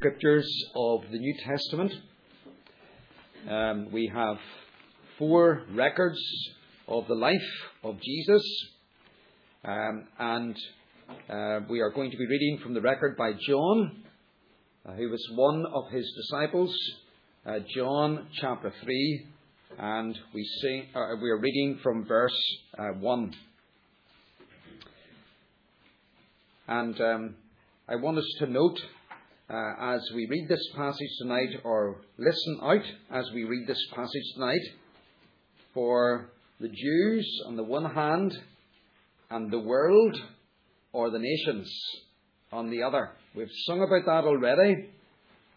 scriptures of the New Testament. Um, we have four records of the life of Jesus, um, and uh, we are going to be reading from the record by John, uh, who was one of his disciples. Uh, John chapter 3, and we, uh, we are reading from verse uh, 1. And um, I want us to note uh, as we read this passage tonight, or listen out as we read this passage tonight, for the Jews on the one hand, and the world or the nations on the other. We've sung about that already,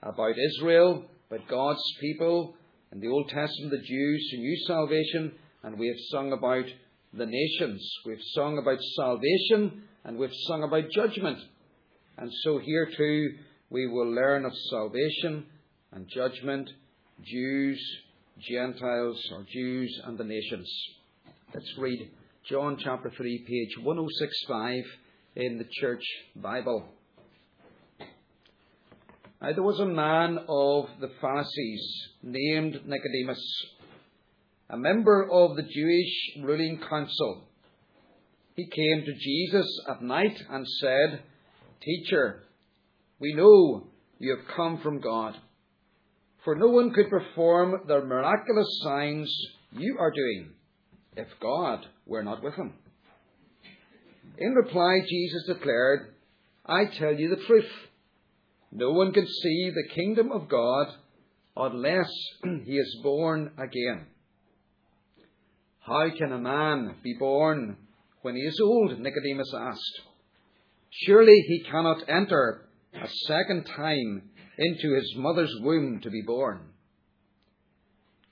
about Israel, about God's people, in the Old Testament, the Jews who knew salvation, and we have sung about the nations. We've sung about salvation, and we've sung about judgment. And so here too, we will learn of salvation and judgment, Jews, Gentiles, or Jews and the nations. Let's read John chapter 3, page 1065 in the Church Bible. Now there was a man of the Pharisees named Nicodemus, a member of the Jewish ruling council. He came to Jesus at night and said, Teacher, we know you have come from God. For no one could perform the miraculous signs you are doing if God were not with him. In reply, Jesus declared, I tell you the truth. No one can see the kingdom of God unless he is born again. How can a man be born when he is old? Nicodemus asked. Surely he cannot enter a second time into his mother's womb to be born.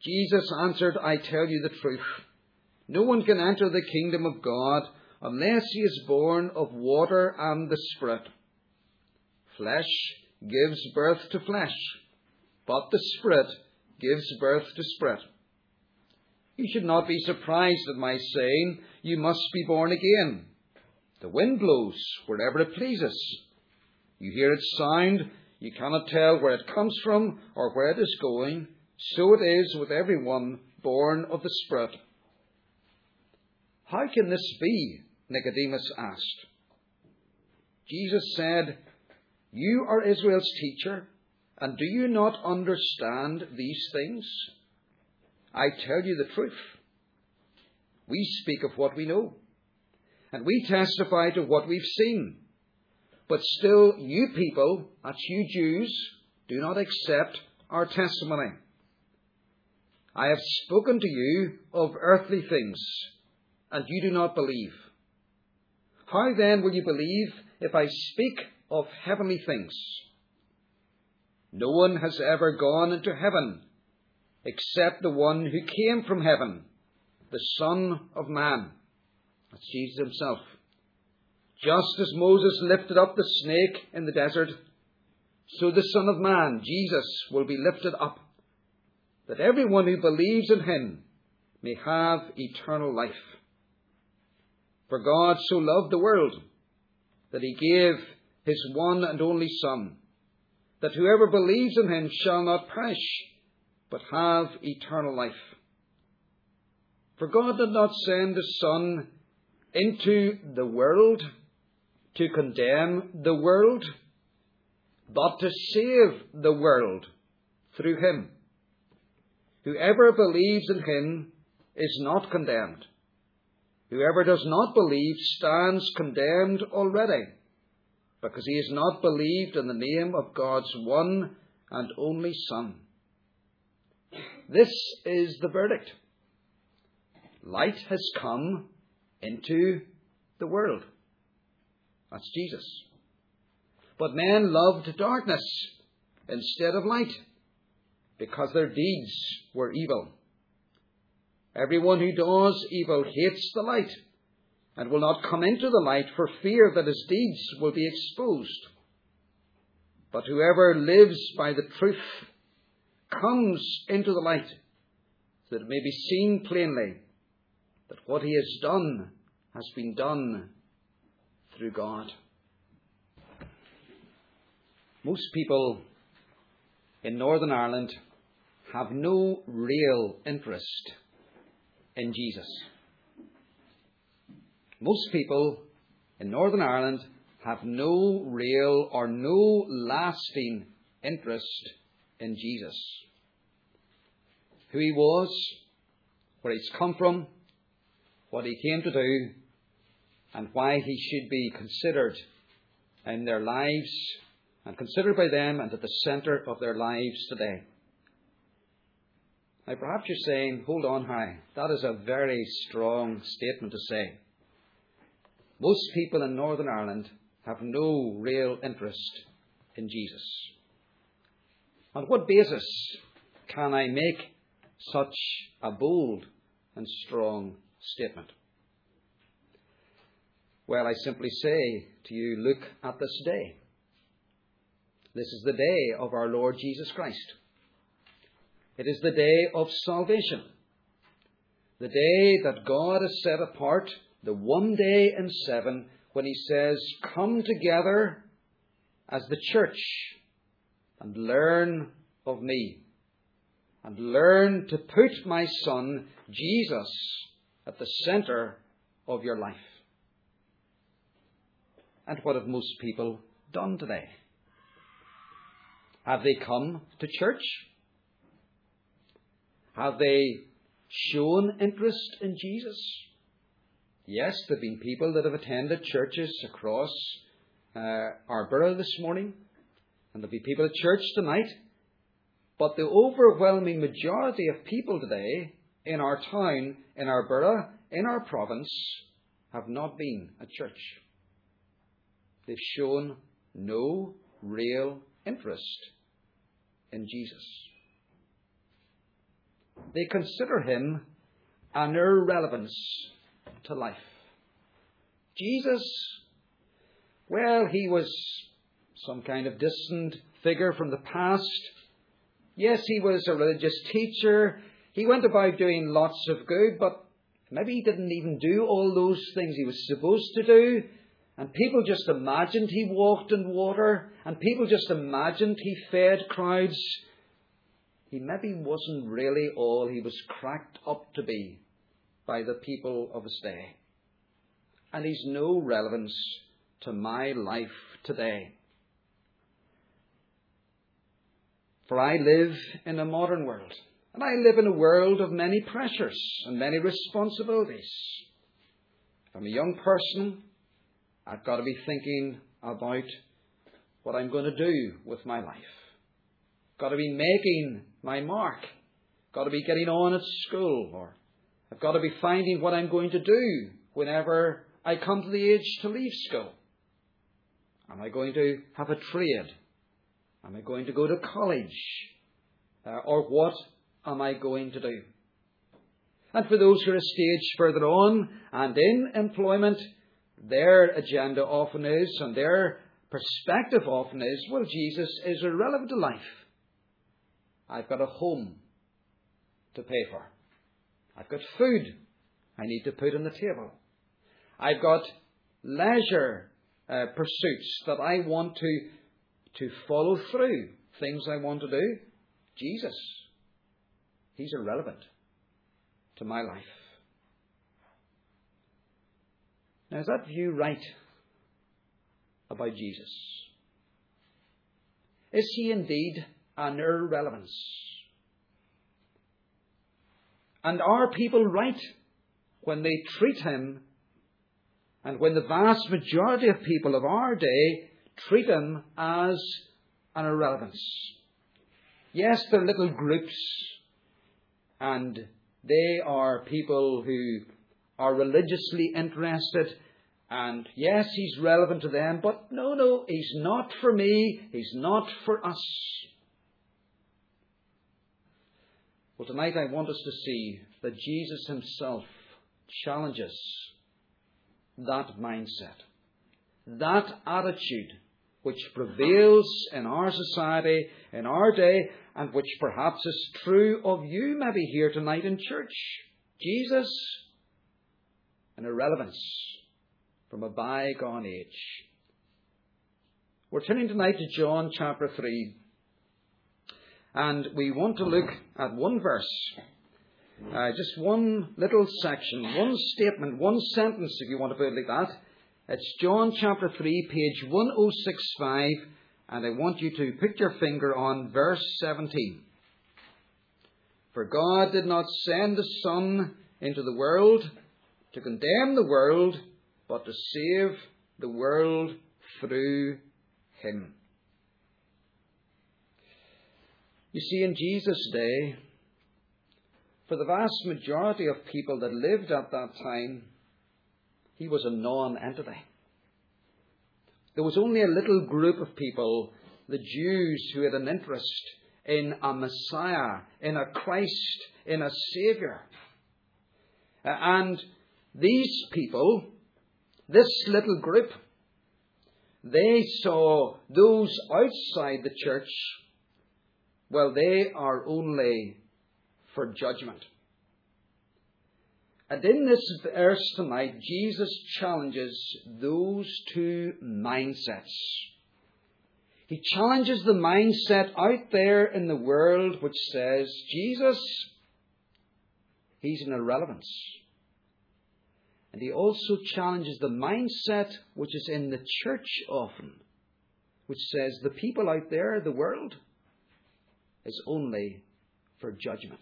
Jesus answered, I tell you the truth. No one can enter the kingdom of God unless he is born of water and the Spirit. Flesh gives birth to flesh, but the Spirit gives birth to spirit. You should not be surprised at my saying, You must be born again. The wind blows wherever it pleases you hear its sound, you cannot tell where it comes from or where it is going. So it is with everyone born of the Spirit. How can this be? Nicodemus asked. Jesus said, You are Israel's teacher, and do you not understand these things? I tell you the truth. We speak of what we know, and we testify to what we've seen but still, you people, that's you Jews, do not accept our testimony. I have spoken to you of earthly things, and you do not believe. How then will you believe if I speak of heavenly things? No one has ever gone into heaven except the one who came from heaven, the Son of Man. That's Jesus himself. Just as Moses lifted up the snake in the desert, so the Son of Man, Jesus, will be lifted up, that everyone who believes in him may have eternal life. For God so loved the world that he gave his one and only Son, that whoever believes in him shall not perish, but have eternal life. For God did not send his Son into the world to condemn the world, but to save the world through him. Whoever believes in him is not condemned. Whoever does not believe stands condemned already, because he has not believed in the name of God's one and only Son. This is the verdict. Light has come into the world. That's Jesus. But men loved darkness instead of light because their deeds were evil. Everyone who does evil hates the light and will not come into the light for fear that his deeds will be exposed. But whoever lives by the truth comes into the light so that it may be seen plainly that what he has done has been done through God. Most people in Northern Ireland have no real interest in Jesus. Most people in Northern Ireland have no real or no lasting interest in Jesus. Who he was, where he's come from, what he came to do, and why he should be considered in their lives and considered by them and at the centre of their lives today. Now, perhaps you're saying, hold on, high. That is a very strong statement to say. Most people in Northern Ireland have no real interest in Jesus. On what basis can I make such a bold and strong statement? Well, I simply say to you, look at this day. This is the day of our Lord Jesus Christ. It is the day of salvation. The day that God has set apart, the one day in seven, when He says, Come together as the church and learn of me, and learn to put my Son, Jesus, at the centre of your life. And what have most people done today? Have they come to church? Have they shown interest in Jesus? Yes, there have been people that have attended churches across uh, our borough this morning, and there'll be people at church tonight. But the overwhelming majority of people today in our town, in our borough, in our province, have not been at church. They've shown no real interest in Jesus. They consider him an irrelevance to life. Jesus, well, he was some kind of distant figure from the past. Yes, he was a religious teacher. He went about doing lots of good, but maybe he didn't even do all those things he was supposed to do. And people just imagined he walked in water, and people just imagined he fed crowds. He maybe wasn't really all he was cracked up to be by the people of his day. And he's no relevance to my life today. For I live in a modern world, and I live in a world of many pressures and many responsibilities. If I'm a young person, I've got to be thinking about what I'm going to do with my life. Got to be making my mark. Got to be getting on at school, or I've got to be finding what I'm going to do whenever I come to the age to leave school. Am I going to have a trade? Am I going to go to college? Uh, or what am I going to do? And for those who are a stage further on and in employment, their agenda often is, and their perspective often is, well, Jesus is irrelevant to life. I've got a home to pay for. I've got food I need to put on the table. I've got leisure uh, pursuits that I want to, to follow through, things I want to do. Jesus, He's irrelevant to my life. Now, is that view right about Jesus? Is he indeed an irrelevance? And are people right when they treat him, and when the vast majority of people of our day treat him as an irrelevance? Yes, they're little groups, and they are people who are religiously interested. And yes, he's relevant to them, but no, no, he's not for me. He's not for us. Well, tonight I want us to see that Jesus himself challenges that mindset, that attitude which prevails in our society, in our day, and which perhaps is true of you maybe here tonight in church. Jesus and irrelevance from a bygone age. We're turning tonight to John chapter 3. And we want to look at one verse, uh, just one little section, one statement, one sentence, if you want to put it like that. It's John chapter 3, page 1065, and I want you to put your finger on verse 17. For God did not send the Son into the world to condemn the world, but to save the world through him. You see, in Jesus' day, for the vast majority of people that lived at that time, he was a non entity. There was only a little group of people, the Jews, who had an interest in a Messiah, in a Christ, in a Saviour. And these people, this little group, they saw those outside the church, well, they are only for judgment. And in this verse tonight, Jesus challenges those two mindsets. He challenges the mindset out there in the world which says, Jesus, he's an irrelevance. And he also challenges the mindset which is in the church often, which says the people out there, the world, is only for judgment.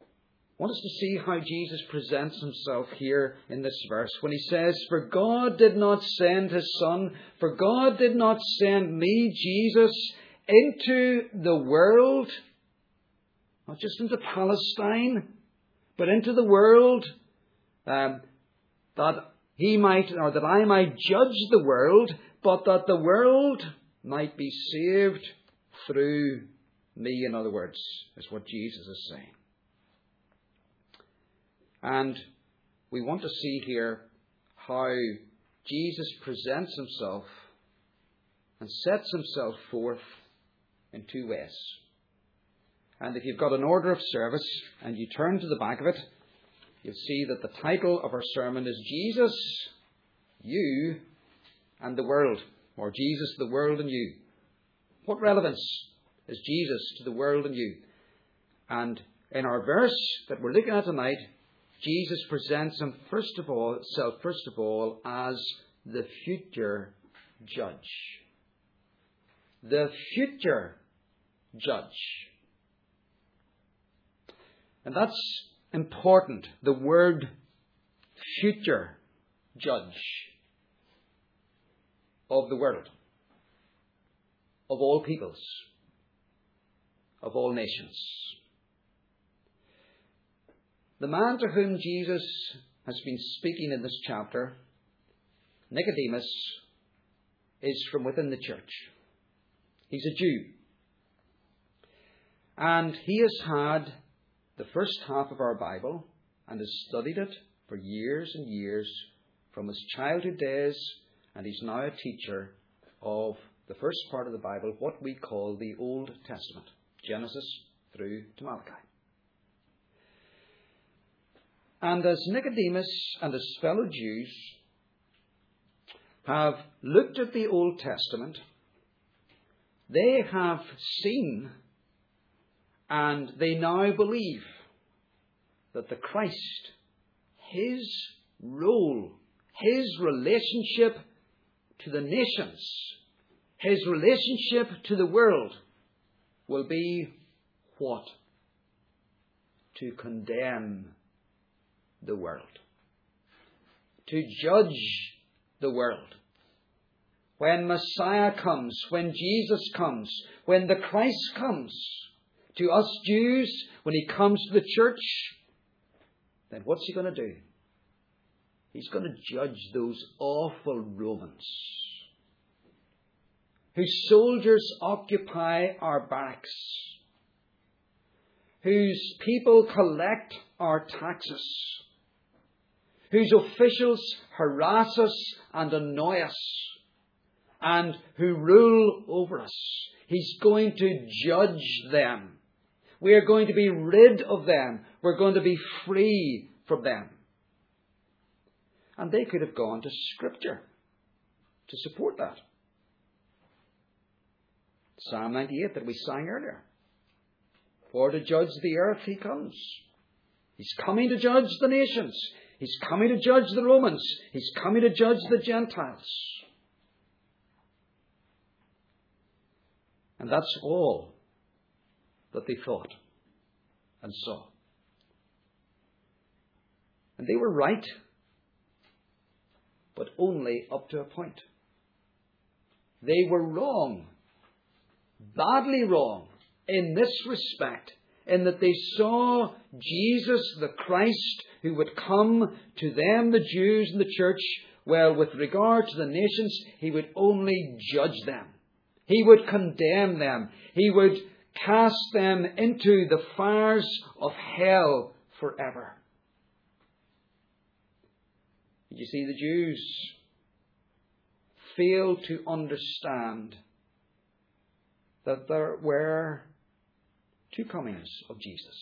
I want us to see how Jesus presents himself here in this verse when he says, For God did not send his Son, for God did not send me, Jesus, into the world, not just into Palestine, but into the world, um, that he might, or that I might judge the world, but that the world might be saved through me, in other words, is what Jesus is saying. And we want to see here how Jesus presents himself and sets himself forth in two ways. And if you've got an order of service and you turn to the back of it, you'll see that the title of our sermon is Jesus, You, and the World, or Jesus, the World, and You. What relevance is Jesus to the world and you? And in our verse that we're looking at tonight, Jesus presents him first of all, self first of all, as the future judge. The future judge. And that's important. The word future judge of the world, of all peoples, of all nations. The man to whom Jesus has been speaking in this chapter, Nicodemus, is from within the church. He's a Jew. And he has had the first half of our Bible and has studied it for years and years from his childhood days, and he's now a teacher of the first part of the Bible, what we call the Old Testament, Genesis through to Malachi. And as Nicodemus and his fellow Jews have looked at the Old Testament, they have seen and they now believe that the Christ, his role, his relationship to the nations, his relationship to the world will be what? To condemn the world. To judge the world. When Messiah comes, when Jesus comes, when the Christ comes, to us Jews, when he comes to the church, then what's he going to do? He's going to judge those awful Romans whose soldiers occupy our barracks, whose people collect our taxes, whose officials harass us and annoy us, and who rule over us. He's going to judge them. We are going to be rid of them. We're going to be free from them. And they could have gone to Scripture to support that. Psalm 98 that we sang earlier. For to judge the earth he comes. He's coming to judge the nations. He's coming to judge the Romans. He's coming to judge the Gentiles. And that's all that they thought and saw. And they were right, but only up to a point. They were wrong, badly wrong, in this respect, in that they saw Jesus the Christ who would come to them, the Jews and the church, well, with regard to the nations, he would only judge them. He would condemn them. He would cast them into the fires of hell forever. Did you see, the Jews failed to understand that there were two comings of Jesus.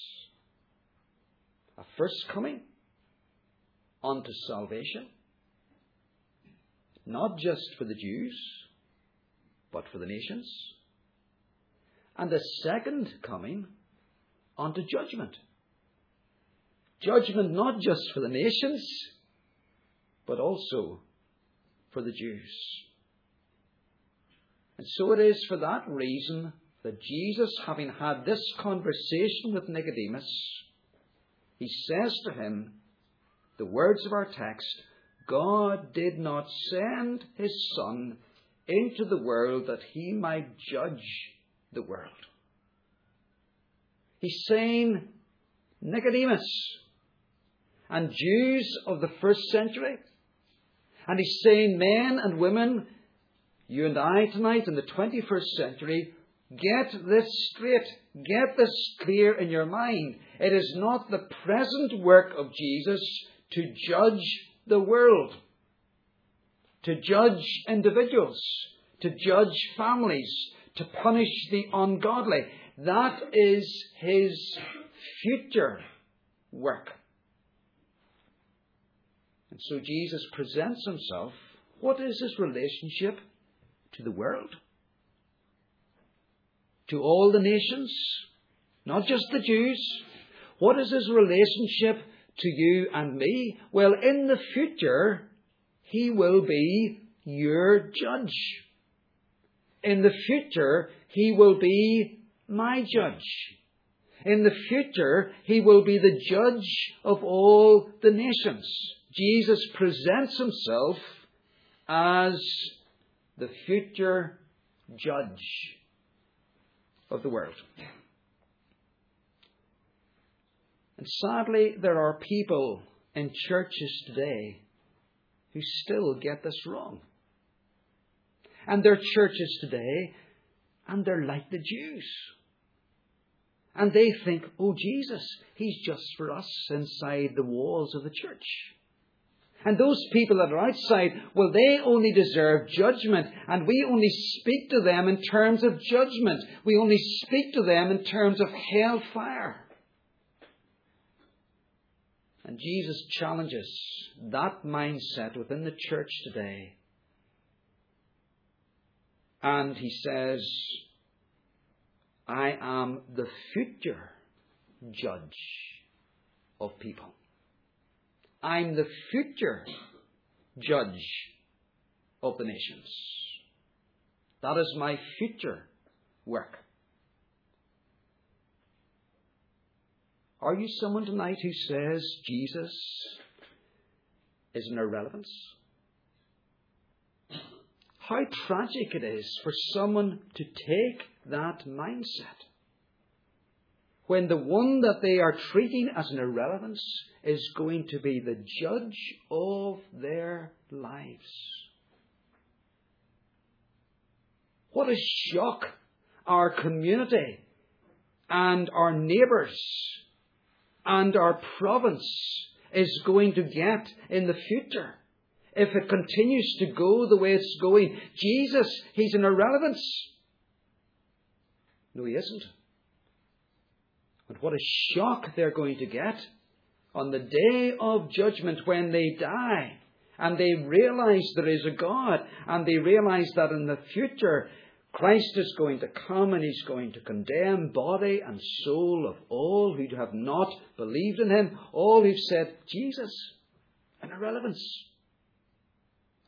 A first coming unto salvation, not just for the Jews, but for the nations. And the second coming unto judgment. Judgment not just for the nations, but also for the Jews. And so it is for that reason that Jesus, having had this conversation with Nicodemus, he says to him, the words of our text, God did not send his Son into the world that he might judge the world. He's saying, Nicodemus and Jews of the first century, and he's saying, men and women, you and I tonight in the 21st century, get this straight. Get this clear in your mind. It is not the present work of Jesus to judge the world, to judge individuals, to judge families, to punish the ungodly. That is his future work. And so Jesus presents himself. What is his relationship to the world? To all the nations? Not just the Jews. What is his relationship to you and me? Well, in the future, he will be your judge. In the future, he will be my judge. In the future, he will be the judge of all the nations. Jesus presents himself as the future judge of the world. And sadly, there are people in churches today who still get this wrong. And their churches today, and they're like the Jews. And they think, oh, Jesus, He's just for us inside the walls of the church. And those people that are outside, well, they only deserve judgment, and we only speak to them in terms of judgment. We only speak to them in terms of hellfire. And Jesus challenges that mindset within the church today. And he says, I am the future judge of people. I'm the future judge of the nations. That is my future work. Are you someone tonight who says Jesus is an irrelevance? How tragic it is for someone to take that mindset when the one that they are treating as an irrelevance is going to be the judge of their lives. What a shock our community and our neighbours and our province is going to get in the future if it continues to go the way it's going. Jesus, he's an irrelevance. No, he isn't. But what a shock they're going to get on the day of judgment when they die and they realize there is a God and they realize that in the future Christ is going to come and he's going to condemn body and soul of all who have not believed in him, all who've said, Jesus, an irrelevance.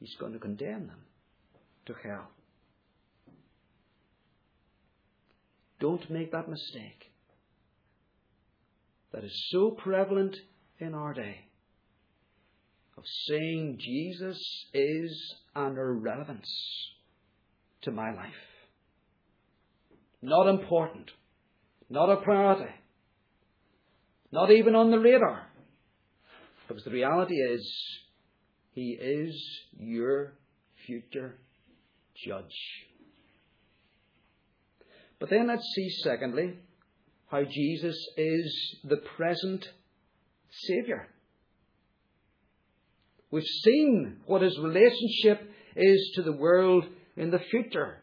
He's going to condemn them to hell. Don't make that mistake. That is so prevalent in our day of saying Jesus is an irrelevance to my life. Not important. Not a priority. Not even on the radar. Because the reality is, He is your future judge. But then let's see, secondly, how Jesus is the present Saviour. We've seen what his relationship is to the world in the future.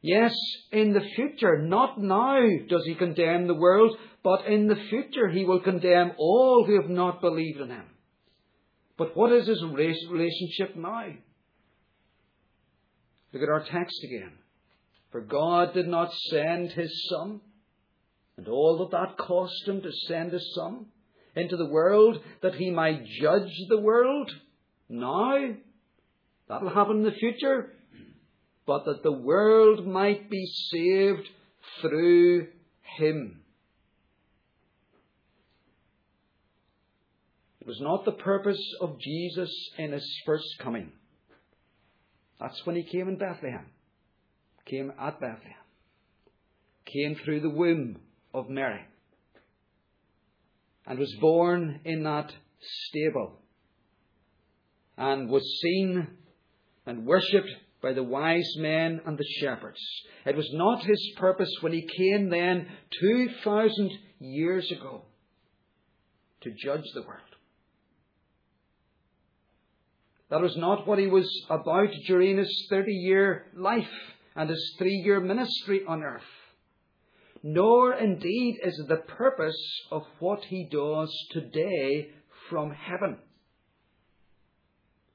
Yes, in the future, not now does he condemn the world, but in the future he will condemn all who have not believed in him. But what is his relationship now? Look at our text again. For God did not send his Son, and all that that cost him to send his Son into the world that he might judge the world now. That'll happen in the future. But that the world might be saved through him. It was not the purpose of Jesus in his first coming. That's when he came in Bethlehem. Came at Bethlehem. Came through the womb of Mary and was born in that stable and was seen and worshipped by the wise men and the shepherds. It was not his purpose when he came then 2,000 years ago to judge the world. That was not what he was about during his 30 year life and his three year ministry on earth nor indeed is it the purpose of what he does today from heaven.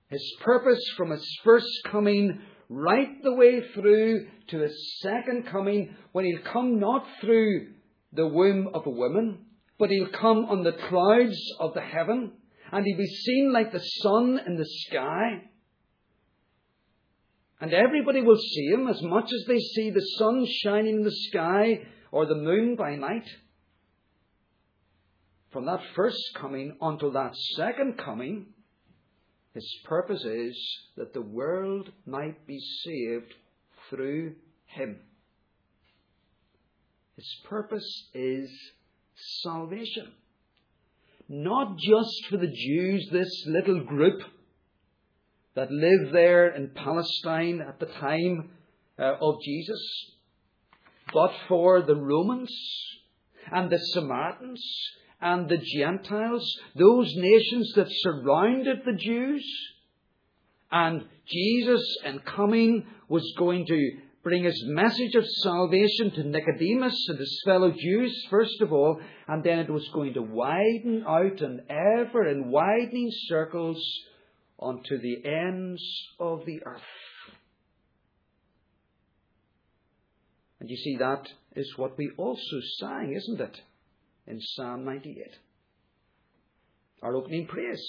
His purpose from his first coming right the way through to his second coming, when he'll come not through the womb of a woman, but he'll come on the clouds of the heaven, and he'll be seen like the sun in the sky. And everybody will see him as much as they see the sun shining in the sky or the moon by night. From that first coming until that second coming, his purpose is that the world might be saved through him. His purpose is salvation. Not just for the Jews, this little group that lived there in Palestine at the time uh, of Jesus, but for the Romans and the Samaritans and the Gentiles, those nations that surrounded the Jews. And Jesus, in coming, was going to bring his message of salvation to Nicodemus and his fellow Jews, first of all, and then it was going to widen out and ever in widening circles unto the ends of the earth. And you see, that is what we also sang, isn't it? In Psalm 98. Our opening praise.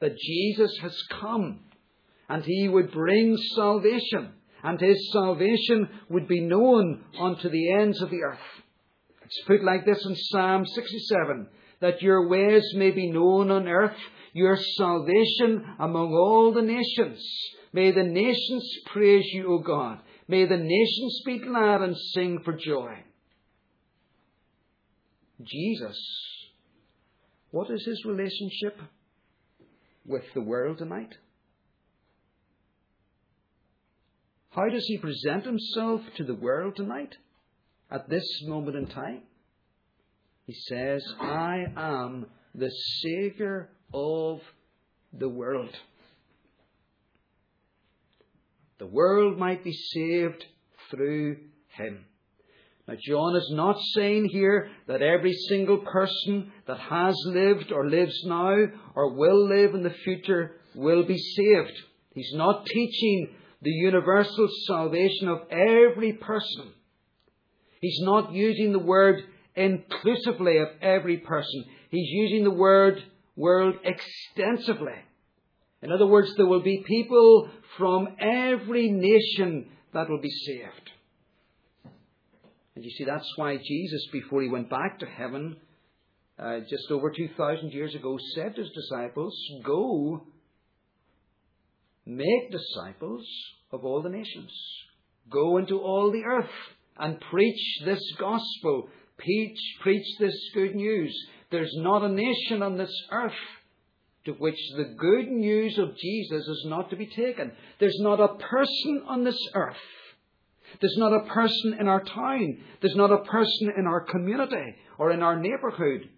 That Jesus has come and he would bring salvation and his salvation would be known unto the ends of the earth. It's put like this in Psalm 67 that your ways may be known on earth, your salvation among all the nations. May the nations praise you, O God. May the nations be glad and sing for joy. Jesus, what is his relationship with the world tonight? How does he present himself to the world tonight at this moment in time? He says, I am the Saviour of the world the world might be saved through him. Now, John is not saying here that every single person that has lived or lives now or will live in the future will be saved. He's not teaching the universal salvation of every person. He's not using the word inclusively of every person. He's using the word world extensively. In other words, there will be people from every nation that will be saved. And you see, that's why Jesus, before he went back to heaven, uh, just over 2,000 years ago, said to his disciples, Go, make disciples of all the nations. Go into all the earth and preach this gospel. Preach, preach this good news. There's not a nation on this earth to which the good news of Jesus is not to be taken. There's not a person on this earth. There's not a person in our town. There's not a person in our community or in our neighbourhood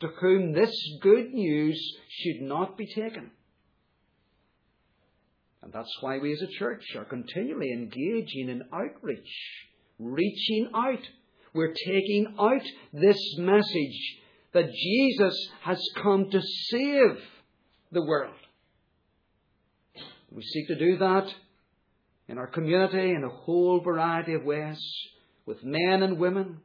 to whom this good news should not be taken. And that's why we as a church are continually engaging in outreach, reaching out. We're taking out this message that Jesus has come to save the world. We seek to do that in our community in a whole variety of ways, with men and women,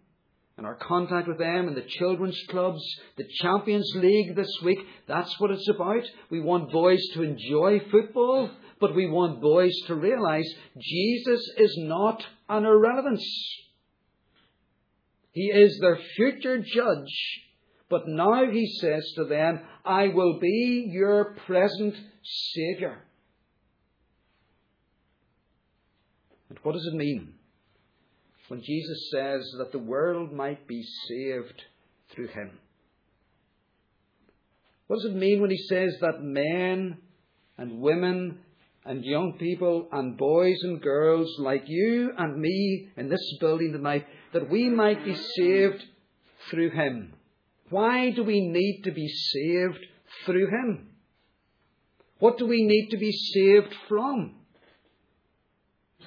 and our contact with them and the children's clubs, the Champions League this week. That's what it's about. We want boys to enjoy football, but we want boys to realize Jesus is not an irrelevance. He is their future judge, but now he says to them, I will be your present Saviour. And what does it mean? When Jesus says that the world might be saved through him. What does it mean when he says that men and women and young people and boys and girls like you and me in this building tonight, that we might be saved through him? Why do we need to be saved through him? What do we need to be saved from?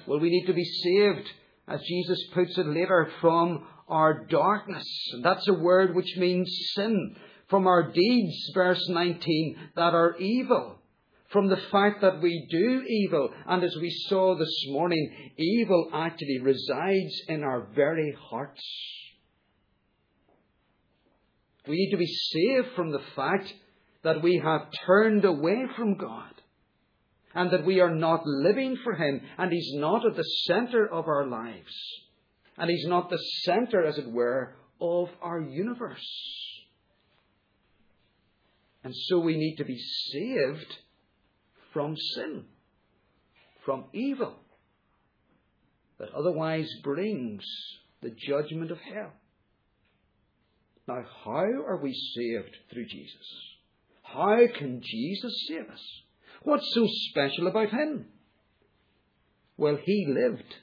Well, we need to be saved as Jesus puts it later, from our darkness. And that's a word which means sin. From our deeds, verse 19, that are evil. From the fact that we do evil. And as we saw this morning, evil actually resides in our very hearts. We need to be saved from the fact that we have turned away from God and that we are not living for Him, and He's not at the center of our lives, and He's not the center, as it were, of our universe. And so we need to be saved from sin, from evil, that otherwise brings the judgment of hell. Now, how are we saved through Jesus? How can Jesus save us? What's so special about him? Well, he lived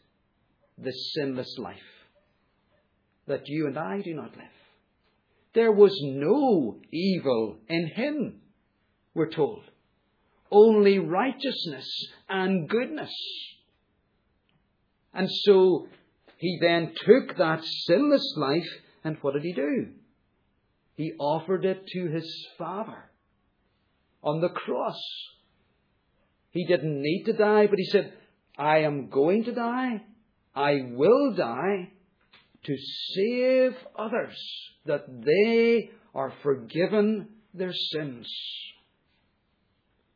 the sinless life that you and I do not live. There was no evil in him, we're told. Only righteousness and goodness. And so he then took that sinless life, and what did he do? He offered it to his Father on the cross. He didn't need to die, but he said, I am going to die. I will die to save others, that they are forgiven their sins.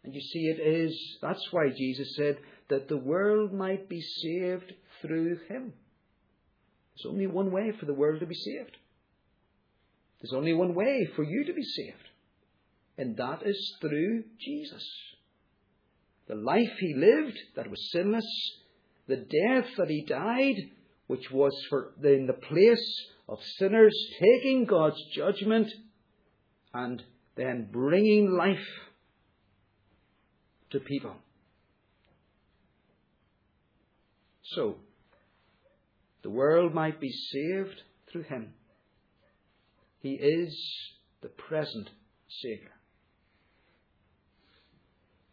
And you see, it is, that's why Jesus said that the world might be saved through him. There's only one way for the world to be saved. There's only one way for you to be saved. And that is through Jesus the life he lived that was sinless, the death that he died, which was for in the place of sinners, taking God's judgment and then bringing life to people. So, the world might be saved through him. He is the present Saviour.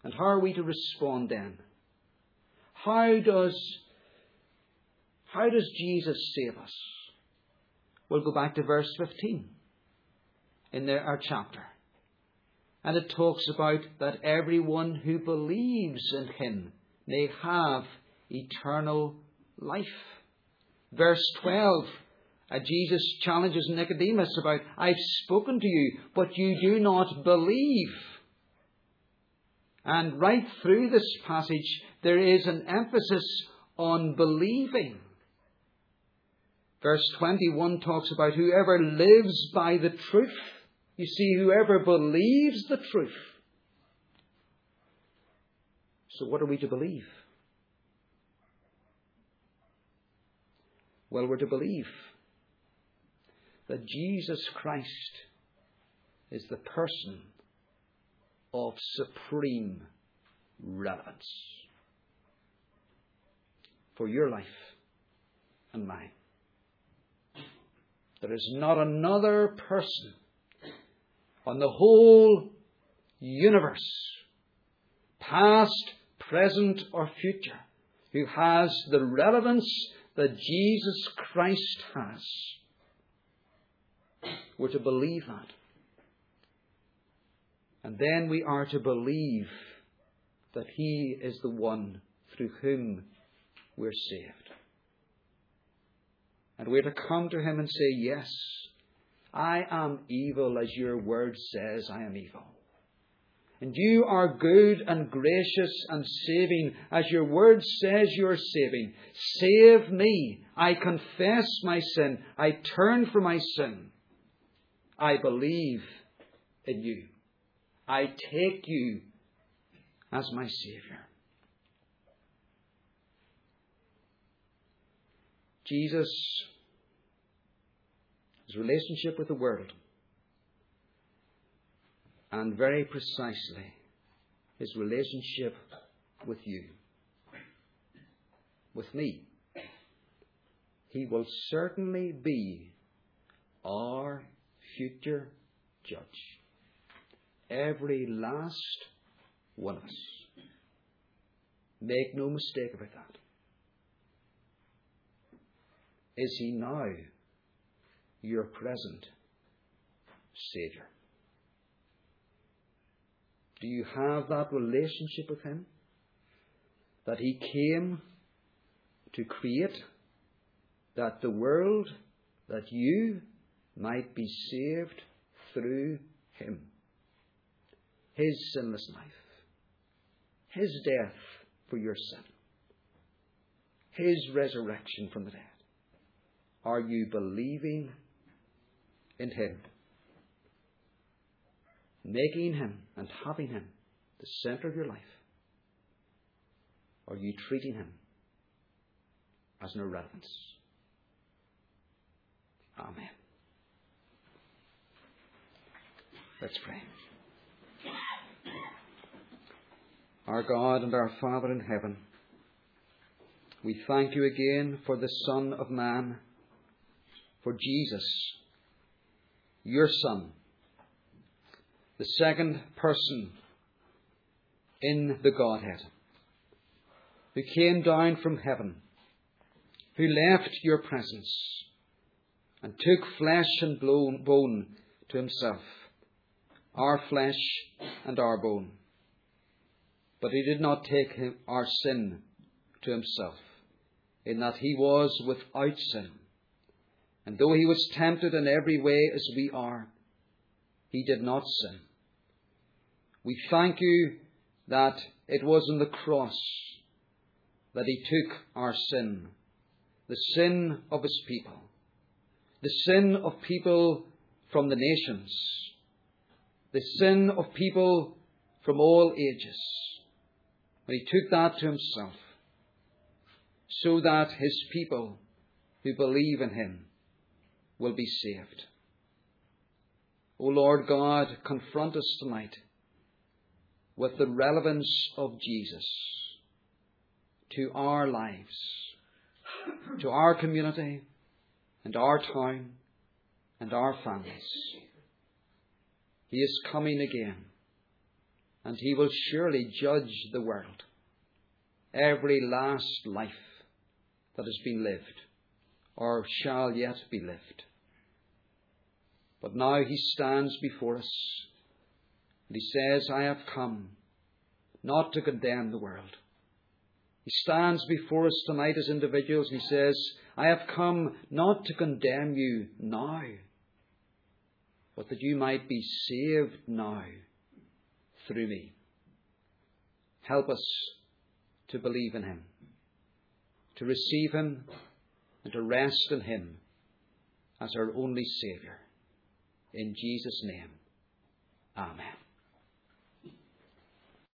And how are we to respond then? How does, how does Jesus save us? We'll go back to verse 15 in our chapter. And it talks about that everyone who believes in him may have eternal life. Verse 12, uh, Jesus challenges Nicodemus about, I've spoken to you, but you do not believe. And right through this passage, there is an emphasis on believing. Verse 21 talks about whoever lives by the truth. You see, whoever believes the truth. So, what are we to believe? Well, we're to believe that Jesus Christ is the person of supreme relevance for your life and mine. There is not another person on the whole universe, past, present, or future, who has the relevance that Jesus Christ has. We're to believe that. And then we are to believe that He is the one through whom we're saved. And we're to come to Him and say, Yes, I am evil as your word says I am evil. And you are good and gracious and saving as your word says you're saving. Save me. I confess my sin. I turn from my sin. I believe in you. I take you as my Saviour. Jesus, his relationship with the world, and very precisely his relationship with you, with me. He will certainly be our future judge. Every last one of us. Make no mistake about that. Is he now your present Saviour? Do you have that relationship with Him? That He came to create, that the world, that you might be saved through Him. His sinless life, His death for your sin, His resurrection from the dead. Are you believing in Him? Making Him and having Him the centre of your life? Are you treating Him as an irrelevance? Amen. Let's pray. Our God and our Father in heaven, we thank you again for the Son of Man, for Jesus, your Son, the second person in the Godhead, who came down from heaven, who left your presence and took flesh and bone to himself our flesh and our bone. But he did not take him, our sin to himself, in that he was without sin. And though he was tempted in every way as we are, he did not sin. We thank you that it was on the cross that he took our sin, the sin of his people, the sin of people from the nations the sin of people from all ages. But he took that to himself so that his people who believe in him will be saved. O Lord God, confront us tonight with the relevance of Jesus to our lives, to our community, and our town, and our families. He is coming again, and he will surely judge the world, every last life that has been lived or shall yet be lived. But now he stands before us, and he says, I have come not to condemn the world, He stands before us tonight as individuals and he says, I have come not to condemn you now, but that you might be saved now through me. Help us to believe in him, to receive him, and to rest in him as our only Saviour. In Jesus' name, Amen.